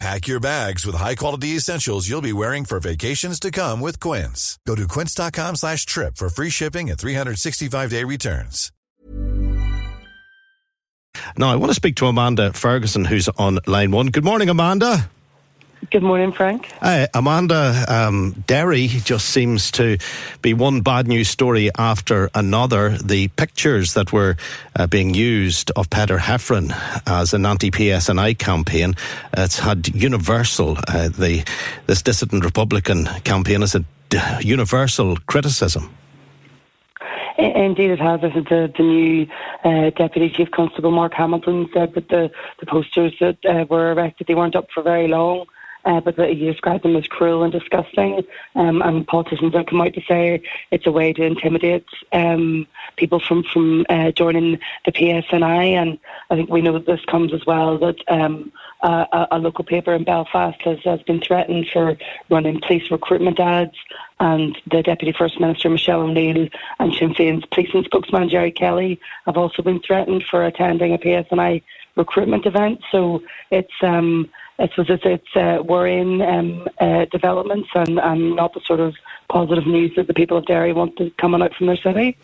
Pack your bags with high-quality essentials you'll be wearing for vacations to come with Quince. Go to quince.com slash trip for free shipping and 365-day returns. Now, I want to speak to Amanda Ferguson, who's on line one. Good morning, Amanda. Good morning, Frank. Uh, Amanda, um, Derry just seems to be one bad news story after another. The pictures that were uh, being used of Peter Heffernan as an anti-PSNI campaign, it's had universal, uh, the this dissident Republican campaign has had universal criticism. Indeed, it has. The, the new uh, Deputy Chief Constable Mark Hamilton said that the, the posters that uh, were erected they weren't up for very long uh, but that he described them as cruel and disgusting. Um, and politicians have come out to say it's a way to intimidate um, people from from uh, joining the PSNI. And I think we know that this comes as well that. Um, a, a local paper in Belfast has, has been threatened for running police recruitment ads, and the Deputy First Minister Michelle O'Neill and Sinn Féin's policing spokesman Gerry Kelly have also been threatened for attending a PSNI recruitment event. So it's um, I suppose it's, it's uh, worrying um, uh, developments and, and not the sort of positive news that the people of Derry want to coming out from their city.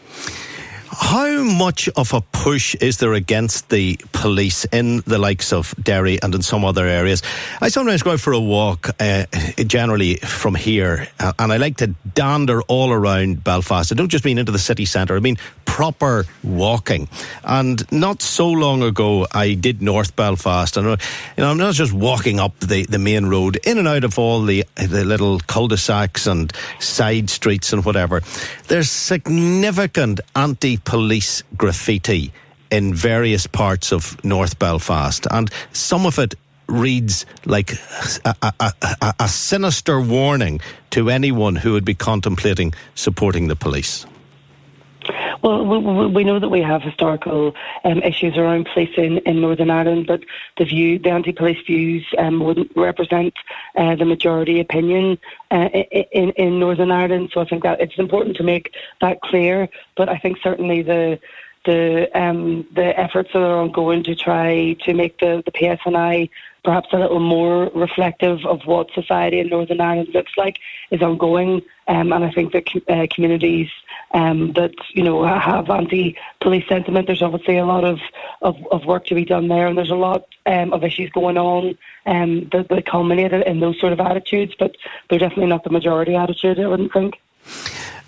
How much of a push is there against the police in the likes of Derry and in some other areas? I sometimes go out for a walk, uh, generally from here, uh, and I like to dander all around Belfast. I don't just mean into the city centre, I mean proper walking. And not so long ago, I did North Belfast, and uh, you know, I'm not just walking up the, the main road, in and out of all the, the little cul-de-sacs and side streets and whatever. There's significant anti police graffiti in various parts of North Belfast, and some of it reads like a, a, a, a, sinister warning to anyone who would be contemplating supporting the police. Well, we, we know that we have historical um, issues around policing in Northern Ireland, but the view, the anti-police views, um, wouldn't represent uh, the majority opinion uh, in, in Northern Ireland. So I think that it's important to make that clear. But I think certainly the the um, the efforts that are ongoing to try to make the, the PSNI perhaps a little more reflective of what society in Northern Ireland looks like is ongoing. Um, and I think that uh, communities um, that you know have anti-police sentiment, there's obviously a lot of, of, of, work to be done there, and there's a lot um, of issues going on um, that, that culminate in those sort of attitudes. But they're definitely not the majority attitude, I wouldn't think.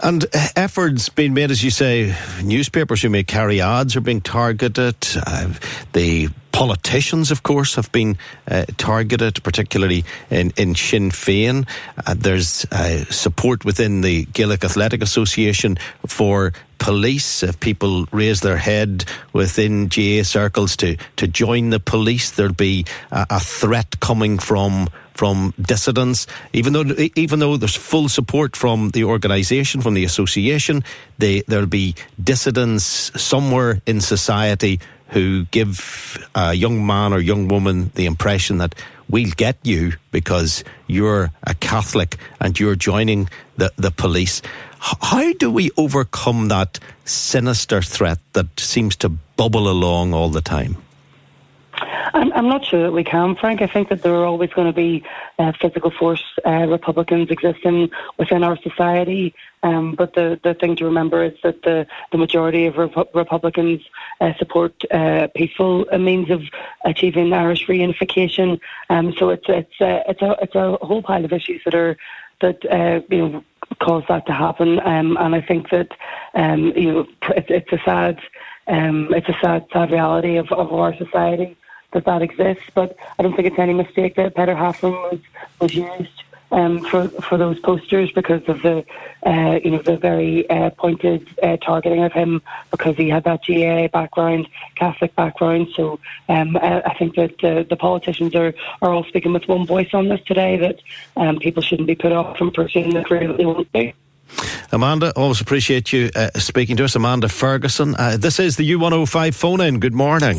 And efforts being made, as you say, newspapers who may carry ads are being targeted. Uh, the politicians, of course, have been uh, targeted, particularly in, in Sinn Féin. Uh, there's uh, support within the Gaelic Athletic Association for police. If people raise their head within GAA circles to, to join the police, there'll be a, a threat coming from from dissidents. Even though even though there's full support from the organisation, from the association, they, there'll be dissidents somewhere in society who give a young man or young woman the impression that we'll get you because you're a Catholic and you're joining the, the police. How do we overcome that sinister threat that seems to bubble along all the time? I'm, I'm not sure that we can, Frank. I think that there are always going to be uh, physical force uh, Republicans existing within our society. Um, but the, the thing to remember is that the, the majority of Rep- Republicans uh, support uh, peaceful means of achieving Irish reunification. Um, so it's it's uh, it's a it's a whole pile of issues that are that uh, you know caused that to happen. Um, and I think that um, you know it, it's a sad um, it's a sad sad reality of, of our society that that exists. But I don't think it's any mistake that Peter Heffron was was used um, for for those posters because of the uh, you know the very uh, pointed uh, targeting of him because he had that GAA background, Catholic background. So um, I, I, think that the politicians are, are all speaking with one voice on this today. That um, people shouldn't be put off from pursuing the career that they want to. Amanda, always appreciate you uh, speaking to us. Amanda Ferguson. Uh, this is the U105 phone in. Good morning.